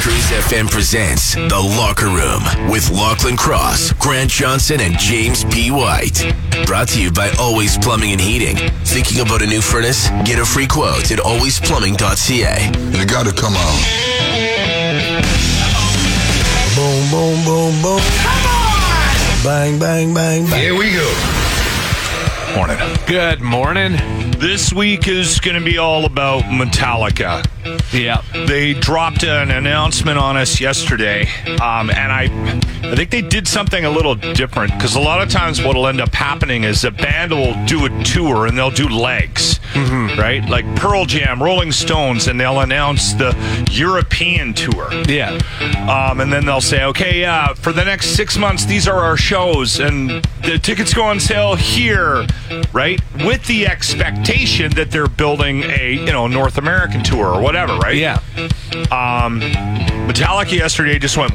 Cruise FM presents The Locker Room with Lachlan Cross, Grant Johnson, and James P. White. Brought to you by Always Plumbing and Heating. Thinking about a new furnace? Get a free quote at alwaysplumbing.ca. You gotta come on. Boom, boom, boom, boom. Come on! Bang, bang, bang, bang. Here we go. Morning. Good morning. This week is going to be all about Metallica. Yeah. They dropped an announcement on us yesterday, um, and I, I think they did something a little different because a lot of times what will end up happening is a band will do a tour and they'll do legs, right? Like Pearl Jam, Rolling Stones, and they'll announce the European tour. Yeah. Um, and then they'll say, okay, uh, for the next six months, these are our shows, and the tickets go on sale here, right? With the expectation that they're building a, you know, North American tour or whatever, right? Yeah. Um, Metallica yesterday just went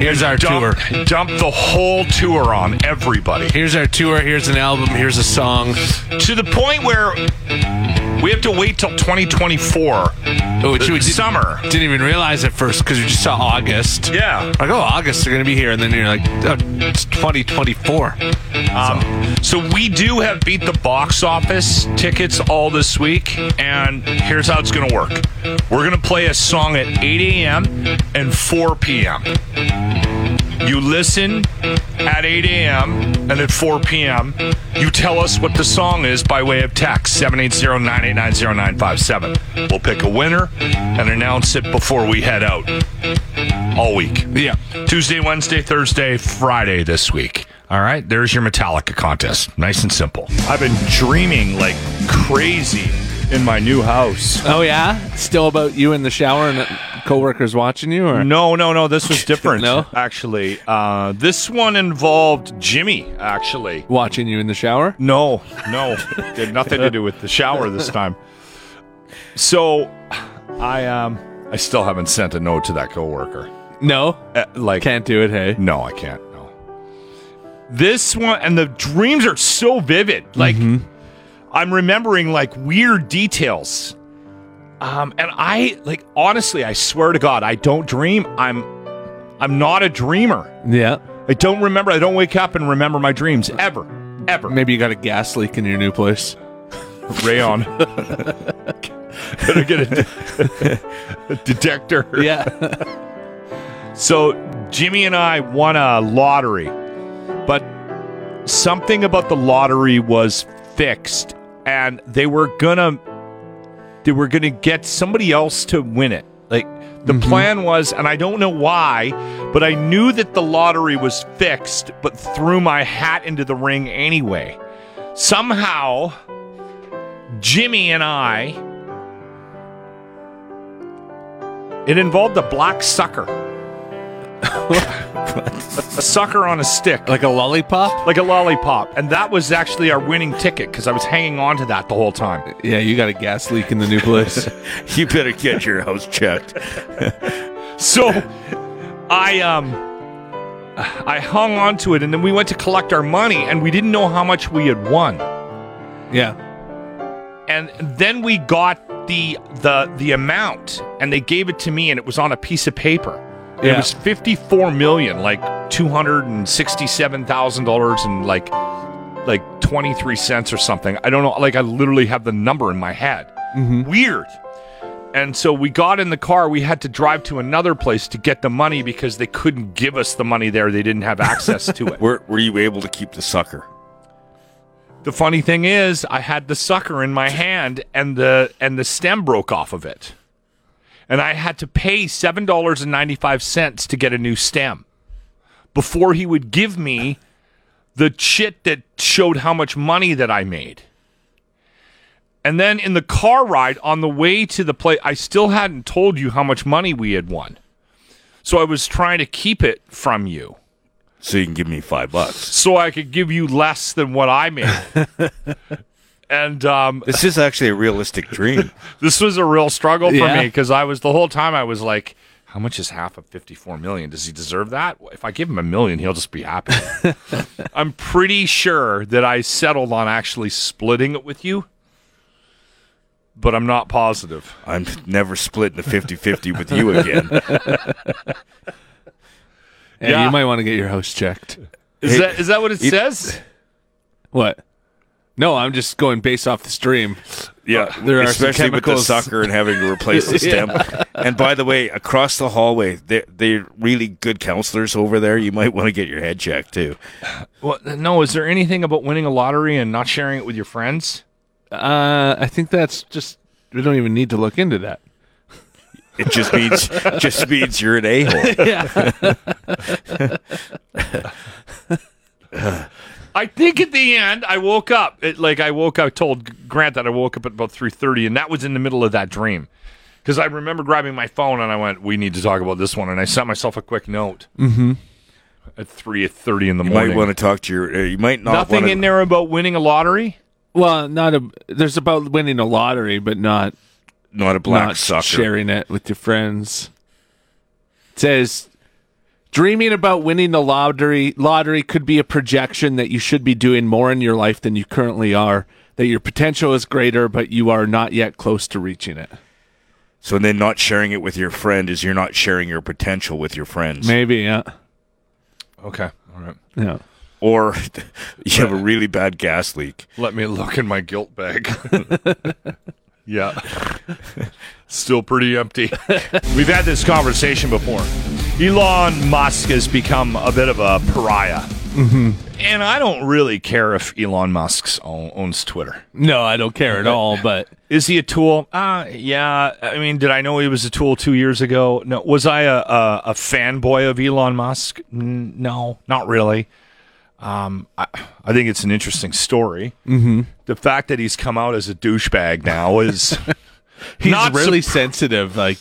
Here's our tour. dump, dumped the whole tour on everybody Here's our tour. Here's an album. Here's a song. to the point where we have to wait till 2024, Oh, which we did, summer. didn't even realize at first because we just saw August. Yeah. Like, oh, August, they're going to be here. And then you're like, oh, it's 2024. Um, so we do have beat the box office tickets all this week, and here's how it's going to work. We're going to play a song at 8 a.m. and 4 p.m. You listen at 8 a.m. and at 4 p.m. You tell us what the song is by way of text 780-989-0957. We'll pick a winner and announce it before we head out all week. Yeah. Tuesday, Wednesday, Thursday, Friday this week. All right, there's your Metallica contest. Nice and simple. I've been dreaming like crazy in my new house. Oh, yeah? Still about you in the shower and coworkers watching you? or No, no, no. This was different. No? actually, uh, this one involved Jimmy. Actually, Watching you in the shower? no, no, had nothing to do with the shower this time. So, I um, I still haven't sent a note to that coworker. No. Uh, like, Can't do it, hey? No, I can't. No. This one and the dreams are so vivid. Like I'm remembering like weird details. Um and I like honestly, I swear to God, I don't dream. I'm I'm not a dreamer. Yeah. I don't remember. I don't wake up and remember my dreams ever. Ever. Maybe you got a gas leak in your new place. Rayon. Better get a, a detector. Yeah. So Jimmy and I won a lottery, but something about the lottery was fixed, and they were gonna they were gonna get somebody else to win it. Like the mm-hmm. plan was, and I don't know why, but I knew that the lottery was fixed, but threw my hat into the ring anyway. Somehow, Jimmy and I. It involved a black sucker. A sucker on a stick, like a lollipop? like a lollipop, and that was actually our winning ticket because I was hanging on to that the whole time. Yeah, you got a gas leak in the new place. You better get your house checked. So, I um, I hung on to it, and then we went to collect our money, and we didn't know how much we had won. yeah. And then we got the the the amount, and they gave it to me, and it was on a piece of paper. It Yeah. was fifty four million, like two hundred and sixty seven thousand dollars, and like like twenty three cents or something. I don't know. Like I literally have the number in my head. Mm-hmm. Weird. And so we got in the car. We had to drive to another place to get the money because they couldn't give us the money there. They didn't have access to it. Were, were you able to keep the sucker? The funny thing is, I had the sucker in my hand, and the and the stem broke off of it, and I had to pay seven dollars and ninety five cents to get a new stem before he would give me the shit that showed how much money that I made. And then in the car ride on the way to the place, I still hadn't told you how much money we had won. So I was trying to keep it from you So you can give me five bucks. so I could give you less than what I made. and um, This is actually a realistic dream. this was a real struggle for Yeah. me because I was the whole time I was like, how much is half of 54 million? Does he deserve that? If I give him a million, he'll just be happy. I'm pretty sure that I settled on actually splitting it with you. but I'm not positive. I'm never splitting the 50-50 with you again. Yeah, Yeah. you might want to get your house checked. Is Hey, that is that what it it- says? What? No, I'm just going based off the stream. Yeah, There are some especially with the chemicals. sucker and having to replace the stem. And by the way, across the hallway, they're, they're really good counselors over there. You might want to get your head checked too. Well, no. Is there anything about winning a lottery and not sharing it with your friends? Uh, I think that's just we don't even need to look into that. It just means just means you're an a hole. I think at the end I woke up. It, like I woke up. Told Grant that I woke up at about three thirty, and that was in the middle of that dream. Because I remember grabbing my phone and I went, "We need to talk about this one," and I sent myself a quick note. Mm-hmm. At three thirty in the You morning. might want to talk to your. Uh, you might not. Nothing wanna, in there about winning a lottery. Well, not a. There's about winning a lottery, but not Not a black not sucker. sharing it with your friends. It says dreaming about winning the lottery lottery could be a projection that you should be doing more in your life than you currently are. That your potential is greater, but you are not yet close to reaching it. So then, not sharing it with your friend is you're not sharing your potential with your friends, Maybe, yeah, Okay, all right. yeah. or you have a really bad gas leak. Let me look in my guilt bag. yeah. Still pretty empty. We've had this conversation before. Elon Musk has become a bit of a pariah. Mm-hmm. And I don't really care if Elon Musk owns Twitter. No, I don't care at all. But Is he a tool? Uh, yeah. I mean, did I know he was a tool two years ago? No. Was I a, a, a fanboy of Elon Musk? N- No, not really. Um, I, I think it's an interesting story. Mm-hmm. The fact that he's come out as a douchebag now is he's Not really sensitive. Like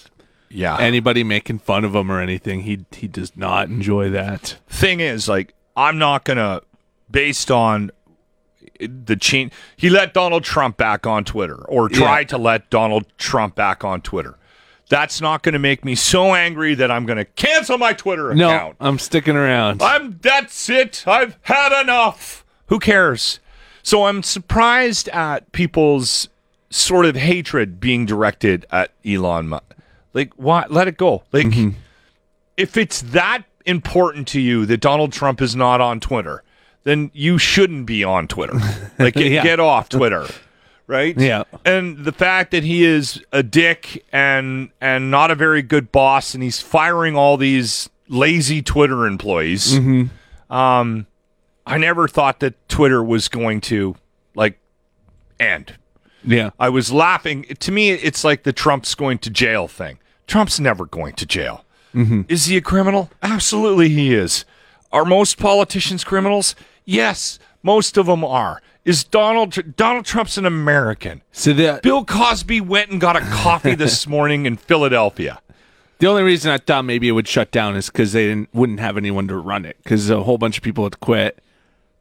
yeah. anybody making fun of him or anything, he he does not enjoy that. thing is, like, I'm not gonna, based on the change. He let Donald Trump back on Twitter, or tried to let Donald Trump back on Twitter. That's not going to make me so angry that I'm going to cancel my Twitter account. No. I'm sticking around. I'm that's it. I've had enough. Who cares? So I'm surprised at people's sort of hatred being directed at Elon Musk. Like, why? Let it go. Like, if it's that important to you that Donald Trump is not on Twitter, then you shouldn't be on Twitter. Like, get, Yeah. get off Twitter. Right? Yeah. And the fact that he is a dick and and not a very good boss and he's firing all these lazy Twitter employees. Um I never thought that Twitter was going to like end. yeah, I was laughing. To me, it's like the Trump's going to jail thing. Trump's never going to jail. Mm-hmm. Is he a criminal? Absolutely, he is. Are most politicians criminals? Yes, most of them are. Is Donald Donald Trump's an American? so the Bill Cosby went and got a coffee this morning in Philadelphia. the only reason I thought maybe it would shut down is because they didn't wouldn't have anyone to run it because a whole bunch of people had quit.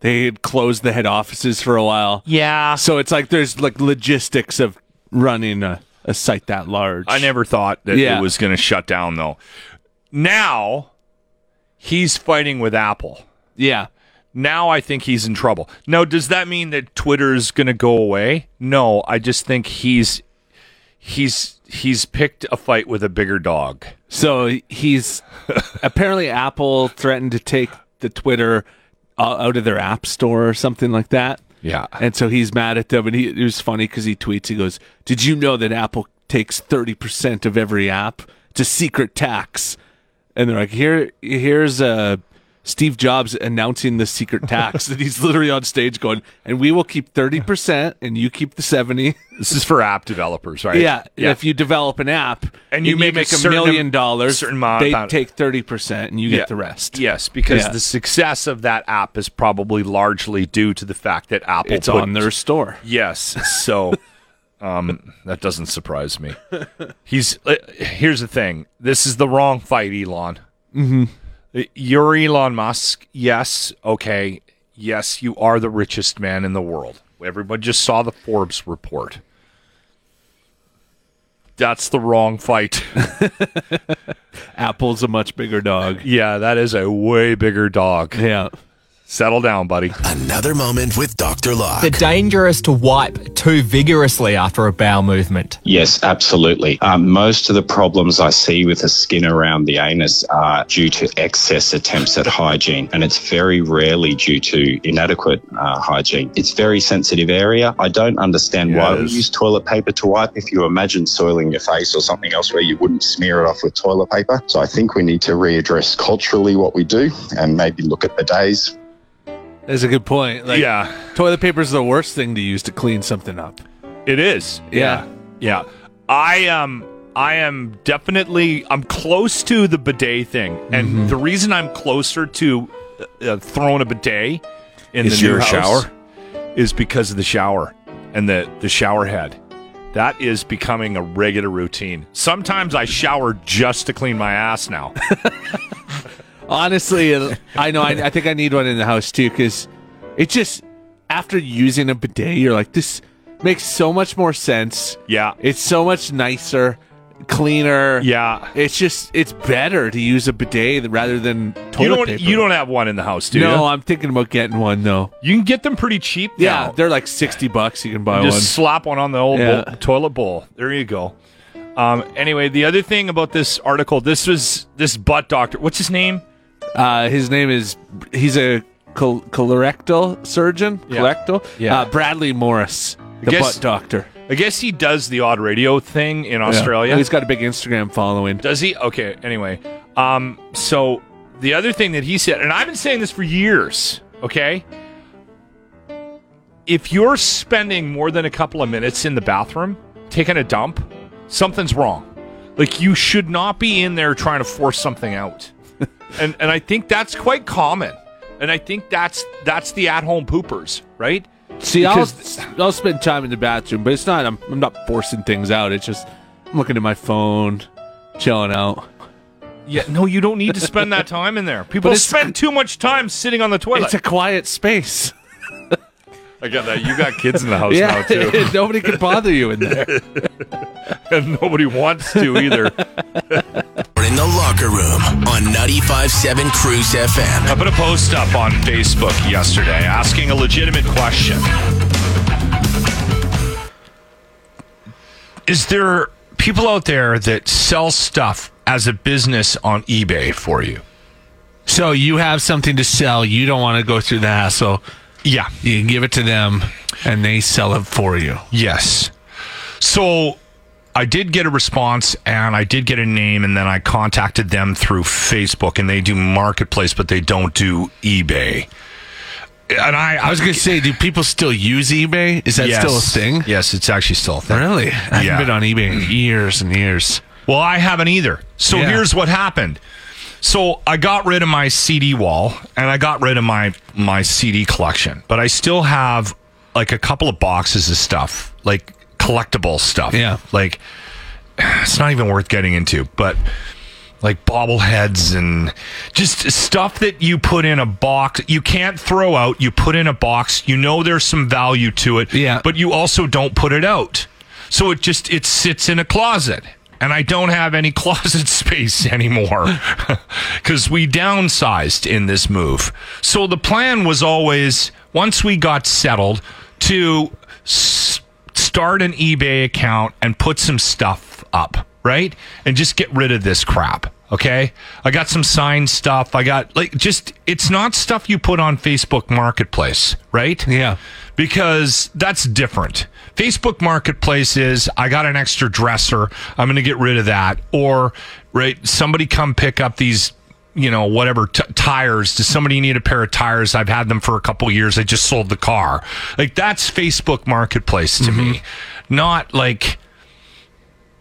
They had closed the head offices for a while. Yeah. So it's like there's like logistics of running a, a site that large. I never thought that Yeah. it was going to shut down though. Now he's fighting with Apple. Yeah. Now I think he's in trouble. Now, does that mean that Twitter's going to go away? No, I just think he's he's he's picked a fight with a bigger dog. So he's apparently Apple threatened to take the Twitter uh, out of their app store or something like that. Yeah. And so he's mad at them. And he, it was funny because he tweets, he goes, Did you know that Apple takes 30% of every app? It's a secret tax. And they're like, Here, here's uh, Steve Jobs announcing the secret tax. that he's literally on stage going, And we will keep 30% and you keep the 70 This is for app developers, right? Yeah, If you develop an app And you make a a certain million dollars, certain amount- they take 30% and you Yeah. get the rest. Yes, because Yeah. the success of that app is probably largely due to the fact that Apple It's put- on their store. Yes. So um, that doesn't surprise me. He's uh, here's the thing. This is the wrong fight, Elon. Mm-hmm. You're Elon Musk. Yes. Okay. Yes, you are the richest man in the world. Everybody just saw the Forbes report. That's the wrong fight. Apple's a much bigger dog. yeah, that is a way bigger dog. Yeah. Settle down, buddy. Another moment with Dr. Locke. The danger is to wipe too vigorously after a bowel movement. Yes, absolutely. Um, most of the problems I see with the skin around the anus are due to excess attempts at hygiene, and it's very rarely due to inadequate uh, hygiene. It's a very sensitive area. I don't understand Yeah, why we use toilet paper to wipe. If you imagine soiling your face or something else where you wouldn't smear it off with toilet paper. So I think we need to readdress culturally what we do and maybe look at the days That's a good point. Like, yeah, toilet paper is the worst thing to use to clean something up. it is. Yeah. yeah. I um, I am definitely. I'm close to the bidet thing, and Mm-hmm. the reason I'm closer to uh, uh, throwing a bidet in Is the new shower? is because of the shower and the the shower head. That is becoming a regular routine. Sometimes I shower just to clean my ass now. Honestly, I know. I, I think I need one in the house too because it just after using a bidet, you're like, this makes so much more sense. Yeah. It's so much nicer, cleaner. Yeah. It's just it's better to use a bidet rather than toilet You don't paper. you don't have one in the house, do no, you? I'm thinking about getting one though. You can get them pretty cheap Yeah, now. they're like sixty bucks. You can buy one. Just one. slap one on the old Yeah. bowl, toilet bowl. There you go. Um, anyway, the other thing about this article, this was this butt doctor. What's his name? Uh, his name is he's a col- colorectal surgeon. Yeah. Colorectal. Yeah. Uh, Bradley Morris, the guess- butt doctor. I guess he does the odd radio thing in Australia. Yeah. He's got a big Instagram following. Does he? Okay. Anyway, um, so the other thing that he said, and I've been saying this for years. Okay, if you're spending more than a couple of minutes in the bathroom taking a dump, something's wrong. Like you should not be in there trying to force something out. And and I think that's quite common. And I think that's that's the at-home poopers, right? See, Because- I'll I'll spend time in the bathroom, but it's not. I'm, I'm not forcing things out. It's just I'm looking at my phone, chilling out. Yeah, no, you don't need to spend that time in there. People spend too much time sitting on the toilet. It's a quiet space. I got that. You got kids in the house now Yeah, too, nobody can bother you in there. and nobody wants to either. We're in the locker room on 95.7 Cruise FM. I put a post up on Facebook yesterday asking a legitimate question. Is there people out there that sell stuff as a business on eBay for you? So you have something to sell. You don't want to go through the hassle. Yeah. You can give it to them, and they sell it for you. Yes. So I did get a response and I did get a name and then I contacted them through Facebook and they do marketplace but they don't do eBay. And I I was going to say, do people still use eBay? Is that yes. still a thing? Yes, it's actually still a thing. Really? I haven't been on eBay in years and years. Well, I haven't either. So Yeah. here's what happened. So I got rid of my CD wall and I got rid of my my CD collection, but I still have like a couple of boxes of stuff, like collectible stuff. Yeah. Like it's not even worth getting into, but like bobbleheads and just stuff that you put in a box you can't throw out you put in a box you know there's some value to it Yeah. but you also don't put it out so it just it sits in a closet and i don't have any closet space anymore because we downsized in this move. So the plan was always once we got settled to s- start an ebay account and put some stuff up right? And just get rid of this crap okay? I got some signed stuff. I got like just it's not stuff you put on facebook marketplace right? Yeah. because that's different. Facebook Marketplace is I got an extra dresser, I'm going to get rid of that, or right somebody come pick up these you know whatever t- tires. Does somebody need a pair of tires? I've had them for a couple years. I just sold the car. Like that's facebook marketplace to me. Mm-hmm. Not like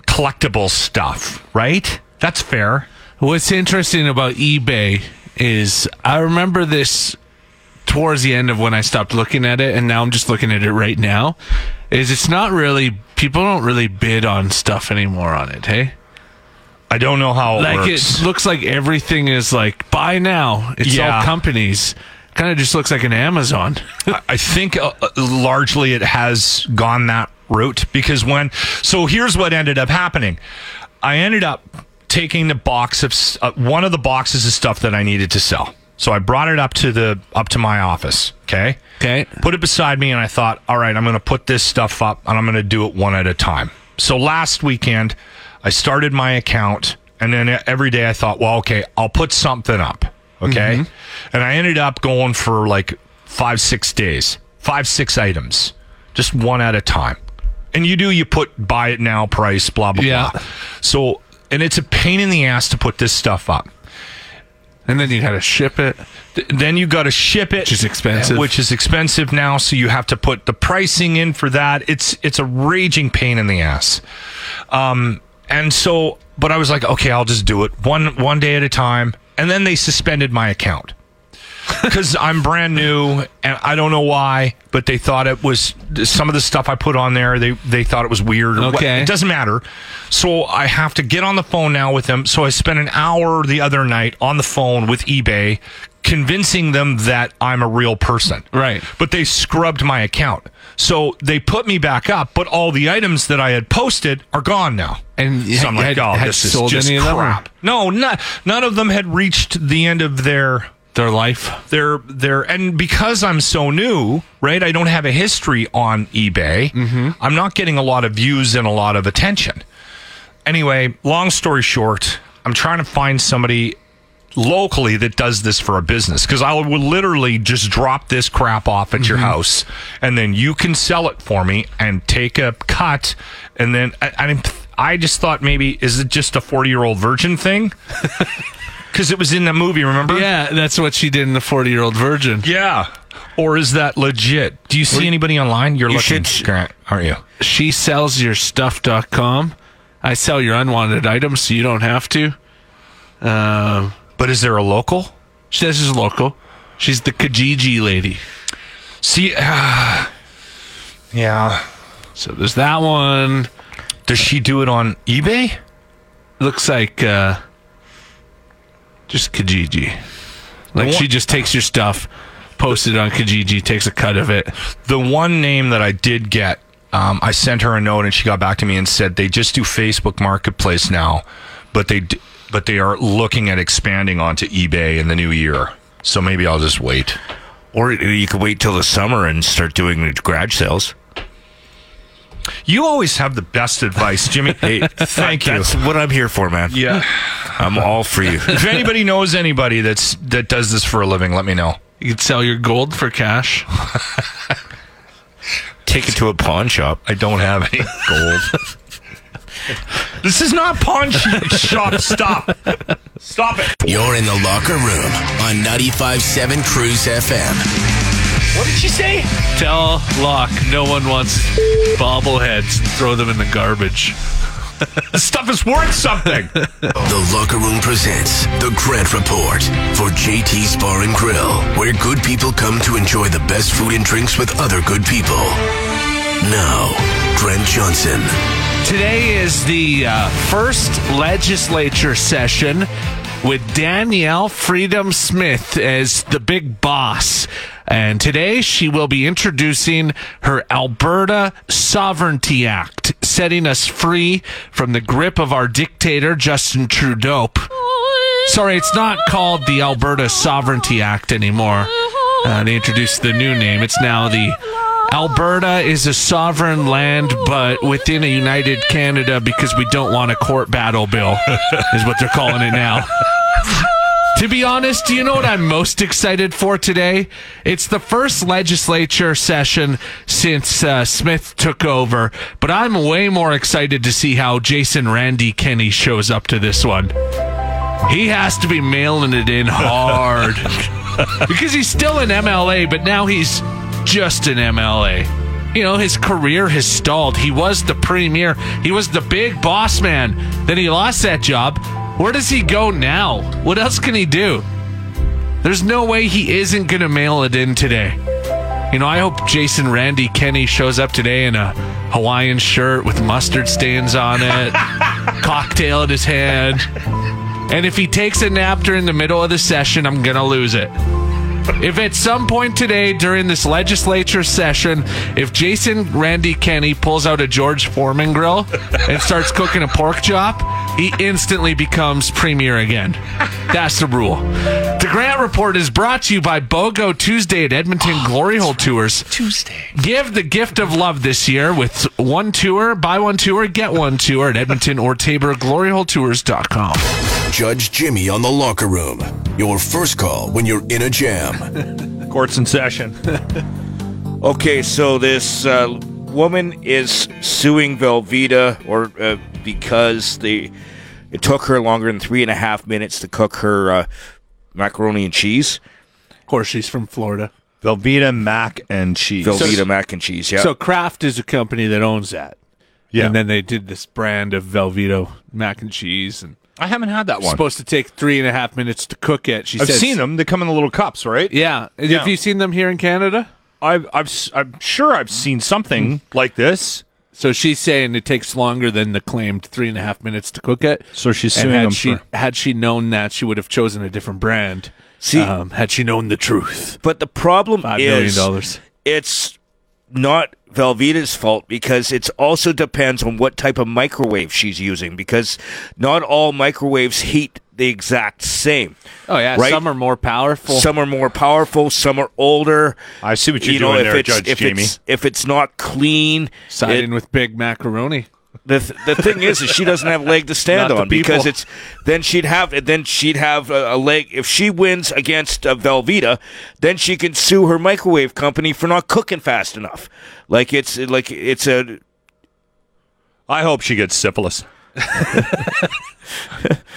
collectible stuff right? That's fair What's interesting about eBay is I remember this towards the end of when I stopped looking at it, and now I'm just looking at it right now. Is it's not really people don't really bid on stuff anymore on it, hey? i don't know how it Like works it looks like everything is like buy now. It's Yeah. all companies. Kind of just looks like an Amazon. I- think uh, uh, largely it has gone that route because when so here's what ended up happening. I ended up taking the box of uh, one of the boxes of stuff that I needed to sell. So I brought it up to the up to my office. Okay. Okay. Put it beside me, and I thought, all right, I'm going to put this stuff up, and I'm going to do it one at a time. So last weekend, I started my account, and then every day I thought, well, okay, I'll put something up. Okay. And I ended up going for like five, six days, five, six items, just one at a time. And you do, you put buy it now price, blah, blah, Yeah. blah. So, and it's a pain in the ass to put this stuff up. And then you got to ship it. Th- then you got to ship it, Which is expensive. Which is expensive now, so you have to put the pricing in for that. It's it's a raging pain in the ass. Um, and so, but I was like, okay, I'll just do it one one day at a time. And then they suspended my account because I'm brand new and I don't know why, but they thought it was some of the stuff I put on there. They they thought it was weird. Or what- Okay. it doesn't matter. So I have to get on the phone now with them. So I spent an hour the other night on the phone with eBay, convincing them that I'm a real person. Right. But they scrubbed my account. So they put me back up, but all the items that I had posted are gone now. And so I'm like, oh, had this is sold just any of them? crap. No, not, none of them had reached the end of their Their life. they're they're and because I'm so new, right? I don't have a history on eBay. Mm-hmm. I'm not getting a lot of views and a lot of attention. Anyway, long story short, I'm trying to find somebody locally that does this for a business because I would literally just drop this crap off at your mm-hmm. house and then you can sell it for me and take a cut and then I, I, I just thought maybe is it just a 40 year old virgin thing because it was in the movie remember Yeah, that's what she did in the 40 year old virgin. yeah. Or is that legit? Do you see anybody online? You're You looking, should- Grant, aren't you? She sells your stuff.com. I sell your unwanted items so you don't have to. Um, But is there a local? she says she's local. She's the Kijiji lady. See, uh, yeah. So there's that one. Does she do it on eBay? Looks like uh, just Kijiji. Like she just takes your stuff, posts it on Kijiji, takes a cut of it. The one name that I did get, um, I sent her a note and she got back to me and said they just do Facebook Marketplace now, but they d- but they are looking at expanding onto eBay in the new year. So maybe I'll just wait. Or you could wait till the summer and start doing the garage sales. You always have the best advice, Jimmy. Hey, thank you. That's what I'm here for, man. Yeah. I'm all for you. if anybody knows anybody that's that does this for a living, let me know. You could sell your gold for cash. Take it to a pawn shop. I don't have any gold. this is not pawn shop. Stop. Stop it. You're in the locker room on 95.7 Cruise FM. What did she say? Tell Locke no one wants bobbleheads. And throw them in the garbage. This stuff is worth something. The Locker Room presents The Grant Report for JT's Bar and Grill, where good people come to enjoy the best food and drinks with other good people. Now, Grant Johnson. Today is the uh, first legislature session with Danielle Freedom Smith as the big boss. And today she will be introducing her Alberta Sovereignty Act, setting us free from the grip of our dictator, Justin Trudeau. Sorry, it's not called the Alberta Sovereignty Act anymore. Uh, they introduced the new name. It's now the Alberta is a sovereign land, but within a united Canada because we don't want a court battle bill, is what they're calling it now. To be honest, do you know what I'm most excited for today? It's the first legislature session since uh, Smith took over, but I'm way more excited to see how Jason Randy Kenney shows up to this one. He has to be mailing it in hard because he's still an MLA, but now he's just an MLA. You know, his career has stalled. He was the premier, he was the big boss man. Then he lost that job. Where does he go now? What else can he do? There's no way he isn't going to mail it in today. You know, I hope Jason Randy Kenney shows up today in a Hawaiian shirt with mustard stains on it, cocktail in his hand. And if he takes a nap during the middle of the session, I'm going to lose it. If at some point today during this legislature session, if Jason Randy Kenney pulls out a George Foreman grill and starts cooking a pork chop, he instantly becomes premier again. That's the rule. The Grant Report is brought to you by BOGO Tuesday at Edmonton oh, Glory Hole Tours. Tuesday. Give the gift of love this year with one tour, buy one tour, get one tour at Edmonton or Taber, gloryholetours.com. Judge Jimmy on the locker room. Your first call when you're in a jam. Court's in session. Okay, so this uh, woman is suing Velveeta, or uh, because they it took her longer than three and a half minutes to cook her uh, macaroni and cheese. Of course, she's from Florida. Velveeta mac and cheese. Velveeta mac and cheese. Yeah. So Kraft is a company that owns that. Yeah. And then they did this brand of Velveeta mac and cheese, and I haven't had that one. supposed to take three and a half minutes to cook it. She I've says, seen them. They come in the little cups, right? Yeah. Yeah. Have you seen them here in Canada? I've, I've, s- I'm sure I've seen something like this. So she's saying it takes longer than the claimed three and a half minutes to cook it. So she's And suing had them she for- had she known that, she would have chosen a different brand. See- um, had she known the truth, but the problem five million is dollars. it's not Velveeta's fault because it also depends on what type of microwave she's using because not all microwaves heat the exact same. Oh yeah, Right? some are more powerful. Some are more powerful, some are older. I see what you're you know, doing if there, it's, Judge if Jamie. It's, if it's not clean, siding it- with big macaroni. The th- the thing is, is she doesn't have a leg to stand on because it's then she'd have then she'd have a, a leg if she wins against uh, Velveeta, then she can sue her microwave company for not cooking fast enough. Like it's like it's a I hope she gets syphilis.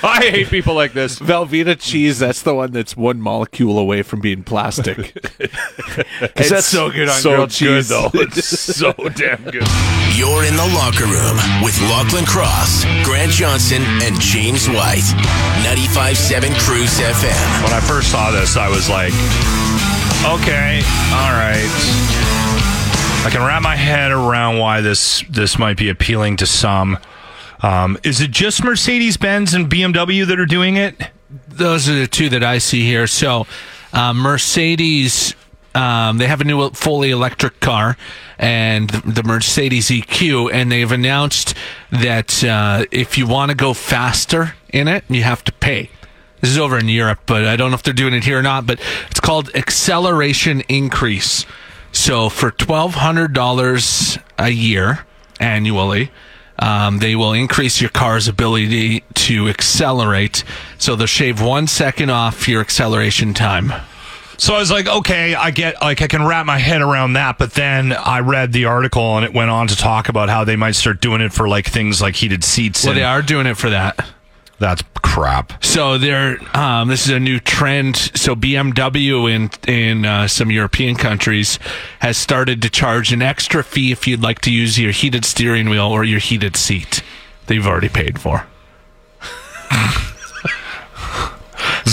I hate people like this. Velveeta cheese, that's the one that's one molecule away from being plastic. it's that's so good on so grilled good, cheese. though. It's so damn good. You're in the locker room with Lachlan Cross, Grant Johnson, and James White. 95.7 Cruise FM. When I first saw this, I was like, okay, all right. I can wrap my head around why this this might be appealing to some. Um, is it just Mercedes Benz and BMW that are doing it? those are the two that I see here. So, uh, Mercedes, um, they have a new fully electric car, and the, Mercedes EQ, and they've announced that uh, if you want to go faster in it, you have to pay. This is over in Europe, but I don't know if they're doing it here or not. But it's called acceleration increase. So for twelve hundred dollars a year annually, um, they will increase your car's ability to accelerate. So they'll shave one second off your acceleration time. So I was like, okay, I get like I can wrap my head around that, but then I read the article and it went on to talk about how they might start doing it for like things like heated seats. Well, and they are doing it for that. That's crap. So they're um, this is a new trend. So BMW in in uh, some European countries has started to charge an extra fee if you'd like to use your heated steering wheel or your heated seat that you've already paid for.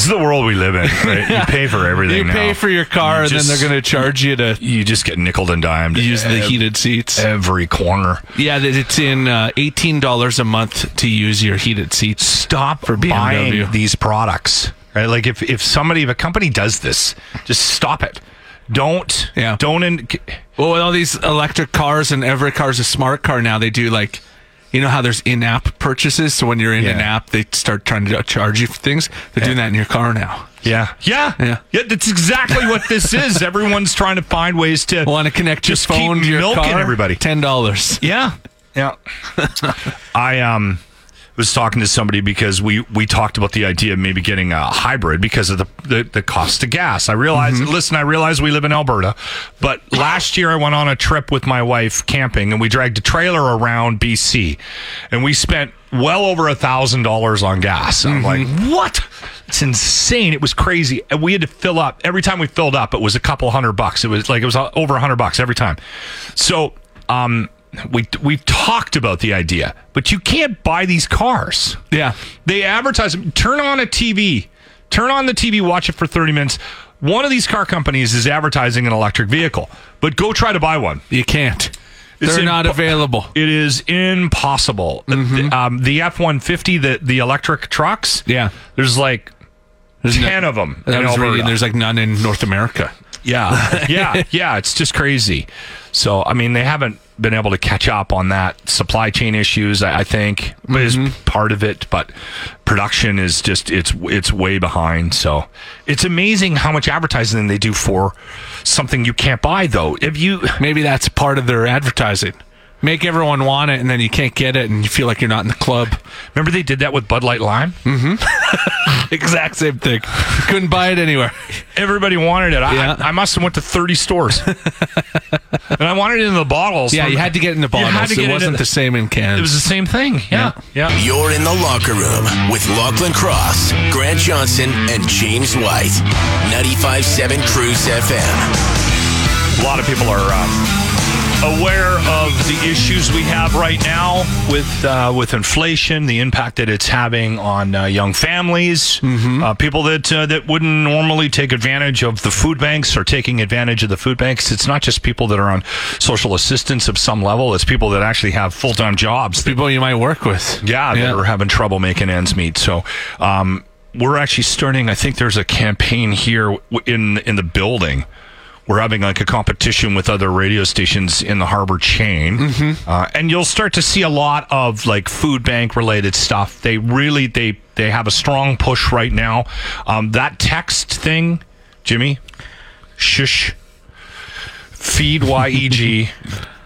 This is the world we live in. Right? You pay for everything. You pay now. for your car, You and just- then they're going to charge you to You just get nickled and dimed. use the ev- heated seats. every corner. Yeah, it's in uh, eighteen dollars a month to use your heated seats. Stop For BMW. buying these products. Right? Like if if somebody if a company does this, just stop it. Don't. Yeah. Don't. In, Well, with all these electric cars and every car's a smart car now, they do like, you know how there's in-app purchases. So when you're in an app, they start trying to charge you for things. They're doing that in your car now. yeah. Yeah. Yeah. Yeah. That's exactly what this is. Everyone's trying to find ways to Want to connect your Just keep phone to your milking car? everybody. Ten dollars. Yeah. Yeah. I um was talking to somebody because we we talked about the idea of maybe getting a hybrid because of the the, the cost of gas. I realize listen, I realize we live in Alberta, but last year I went on a trip with my wife camping and we dragged a trailer around BC and we spent well over a thousand dollars on gas. And I'm like, what? It's insane. It was crazy. And we had to fill up every time we filled up, it was a couple hundred bucks. It was like it was over a hundred bucks every time. So um we we've talked about the idea, but you can't buy these cars. Yeah. They advertise them. Turn on a TV. Turn on the TV. Watch it for thirty minutes. One of these car companies is advertising an electric vehicle, but go try to buy one. You can't. It's They're not available. It is impossible. The, um, the F one fifty, the the electric trucks. Yeah. there's like There's no- ten of them. I in was Alberta. reading. There's like none in North America. Yeah, yeah, yeah. It's just crazy. So, I mean, they haven't been able to catch up on that supply chain issues. I, I think is mm-hmm. part of it, but production is just it's it's way behind. So it's amazing how much advertising they do for something you can't buy. Though, if you Maybe that's part of their advertising. Make everyone want it, and then you can't get it, and you feel like you're not in the club. remember they did that with Bud Light Lime, Mm-hmm. Exact same thing. Couldn't buy it anywhere. everybody wanted it. I, Yeah. I, must have went to thirty stores, and I wanted it in the bottles. Yeah, you had to get it in the bottles. It it wasn't in- the same in cans. It was the same thing. Yeah, yeah. You're in the locker room with Lachlan Cross, Grant Johnson, and James White. 95.7 Cruise FM. A lot of people are uh, aware of the issues we have right now with uh, with inflation, the impact that it's having on uh, young families, uh, people that uh, that wouldn't normally take advantage of the food banks are taking advantage of the food banks. It's not just people that are on social assistance of some level; it's people that actually have full time jobs. people you might work with. Yeah, that are having trouble making ends meet. So, um, we're actually starting. I think there's a campaign here in in the building. We're having like a competition with other radio stations in the Harvard chain, uh, and you'll start to see a lot of like food bank related stuff. They really they they have a strong push right now. Um, that text thing, Jimmy, shush, feed YEG.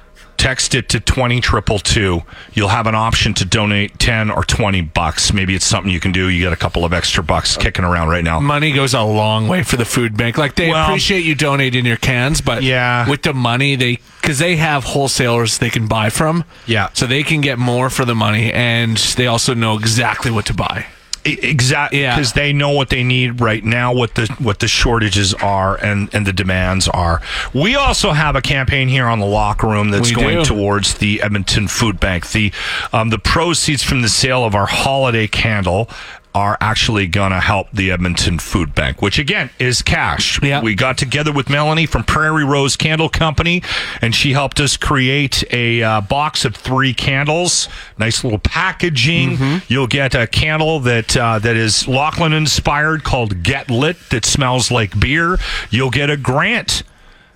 text it to 20222 you'll have an option to donate 10 or 20 bucks maybe it's something you can do you get a couple of extra bucks kicking around right now money goes a long way for the food bank. Like they Well- appreciate you donating your cans, but Yeah. with the money they because they have wholesalers they can buy from. Yeah. so they can get more for the money, and they also know exactly what to buy. Exactly Yeah. because they know what they need right now what the what the shortages are and and the demands are we also have a campaign here on the locker room that's We going do. towards the edmonton food bank the um, the proceeds from the sale of our holiday candle are actually going to help the Edmonton Food Bank, which again is cash. Yeah. We got together with Melanie from Prairie Rose Candle Company, and she helped us create a uh, box of three candles. Nice little packaging. Mm-hmm. You'll get a candle that uh, that is Lachlan inspired called Get Lit that smells like beer. You'll get a Grant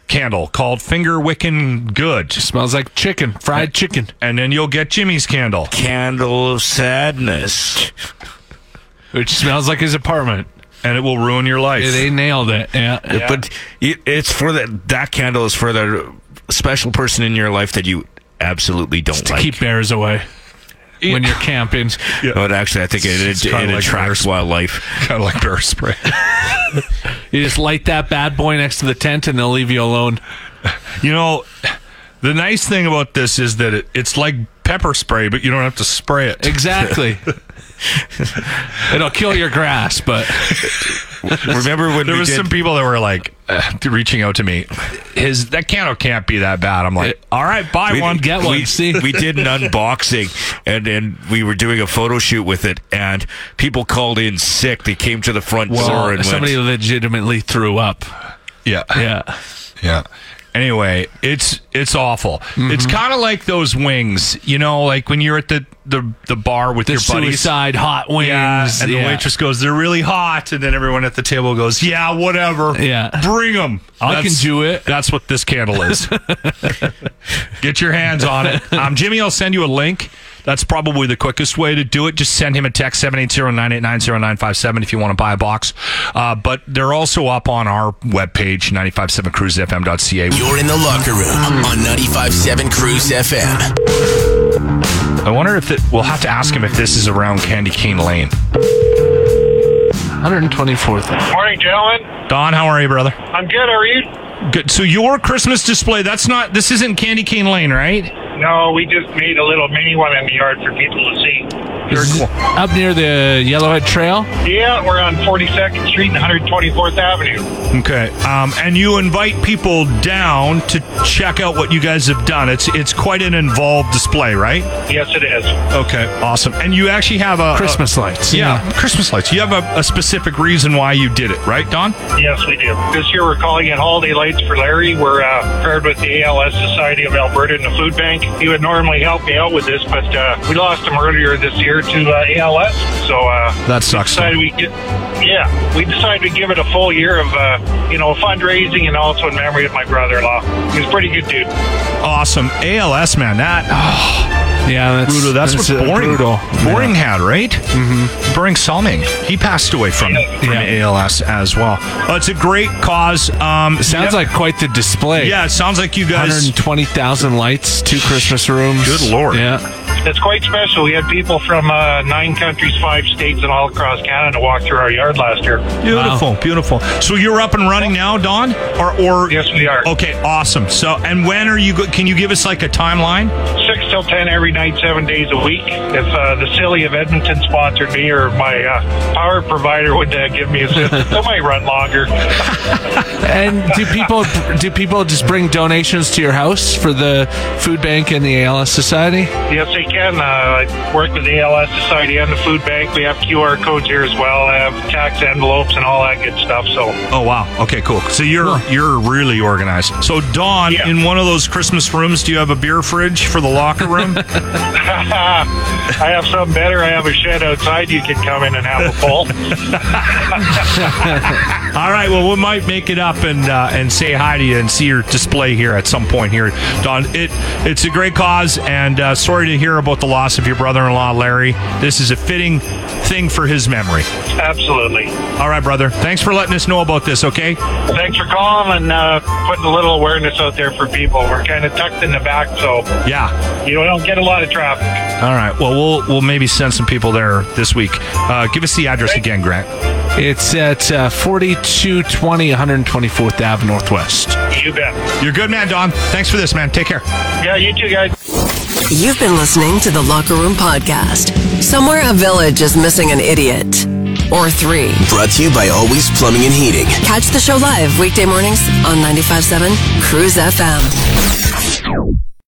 candle called Finger Wicking Good. Smells like chicken, fried chicken. And then you'll get Jimmy's candle. Candle of sadness. Which smells like his apartment. And it will ruin your life. Yeah, they nailed it. Yeah. But it, it's for the that candle is for the special person in your life that you absolutely don't to like. keep bears away when you're camping. But actually, I think it, It's it, it like attracts wildlife. kind of like bear spray. You just light that bad boy next to the tent, and they'll leave you alone. You know, the nice thing about this is that it, it's like pepper spray, but you don't have to spray it. Exactly. It'll kill your grass, but Remember when There was did, some people that were like uh, reaching out to me. His that candle can't be that bad. I'm like, all right, buy we, one. get one. We, See? we did an unboxing and and we were doing a photo shoot with it, and people called in sick. They came to the front door and somebody went, legitimately threw up. Yeah, Yeah. yeah. Anyway, it's it's awful. It's kind of like those wings, you know, like when you're at the the, the bar with The your buddies. suicide hot wings. Yeah, and the waitress goes, "They're really hot," and then everyone at the table goes, "Yeah, whatever. Yeah. bring them. I can do it. That's what this candle is. Get your hands on it. Um, Jimmy, I'll send you a link. That's probably the quickest way to do it. Just send him a text 780-989-0957 if you want to buy a box. Uh, but they're also up on our webpage, 957cruisefm.ca. You're in the locker room on 95.7 Cruise FM. I wonder if it, we'll have to ask him if this is around Candy Cane Lane. 124th. Morning, gentlemen. Don, how are you, brother? I'm good. How are you? Good. So your Christmas display, that's not, this isn't Candy Cane Lane, right? No, we just made a little mini one in the yard for people to see. Very cool. Up near the Yellowhead Trail. Yeah, we're on 42nd Street and 124th Avenue. Okay. Um, and you invite people down to check out what you guys have done. It's it's quite an involved display. display, right? Yes, it is. Okay, awesome. And you actually have a Christmas lights. Yeah, Christmas lights. You have a, a specific reason why you did it, right, Don? Yes, we do. This year we're calling it Holiday Lights for Larry. We're uh, paired with the ALS Society of Alberta and the Food Bank. He would normally help me out with this, but uh, we lost him earlier this year to uh, ALS. So uh, That sucks. decided we get, yeah, we decided to give it a full year of uh, you know fundraising and also in memory of my brother-in-law. He's a pretty good dude. Awesome. ALS, man. That oh, Yeah, that's brutal. That's, what uh, Borje. brutal. Borje had, right? Mm-hmm. Borje Salming. He passed away from, from Yeah. ALS as well. Oh, it's a great cause. Um, Sounds yeah, like quite the display. yeah. It sounds like you guys. 120,000 lights, two Christmas rooms. Good lord. Yeah. It's quite special. We had people from uh, nine countries, five states, and all across Canada walk through our yard last year. Beautiful, beautiful. So you're up and running now, Don, or or Yes, we are. Okay, awesome. So, and when are you? Go- can you give us like a timeline? Six till ten every night, seven days a week. If uh, the City of Edmonton sponsored me, or my uh, power provider would uh, give me a assistance, it might run longer. And do people do people just bring donations to your house for the food bank and the ALS Society? Yes, they can. Uh, I work with the ALS Society and the Food Bank. We have QR codes here as well. I have tax envelopes and all that good stuff. So Oh wow. Okay, cool. So you're you're really organized. So Don, Yeah. in one of those Christmas rooms, do you have a beer fridge for the locker room? I have something better. I have a shed outside. You can come in and have a pull. All right. Well, we might make it up and uh, and say hi to you and see your display here at some point here, Don. It it's a great cause, and uh, sorry to hear about the loss of your brother-in-law, Larry. This is a fitting thing for his memory. Absolutely. All right, brother. Thanks for letting us know about this. Okay. Thanks for calling and uh, putting a little awareness out there for people. We're kind of tucked in the back, so Yeah. you don't get a lot of traffic. All right. Well, we'll we'll maybe send some people there this week. Uh, give us the address again, Grant. It's at uh, 4220 124th Ave Northwest. You bet. You're good, man, Don. Thanks for this, man. Take care. Yeah, you too, guys. You've been listening to the Locker Room Podcast. Somewhere a village is missing an idiot. Or three. Brought to you by Always Plumbing and Heating. Catch the show live weekday mornings on 95.7 CRUZ FM.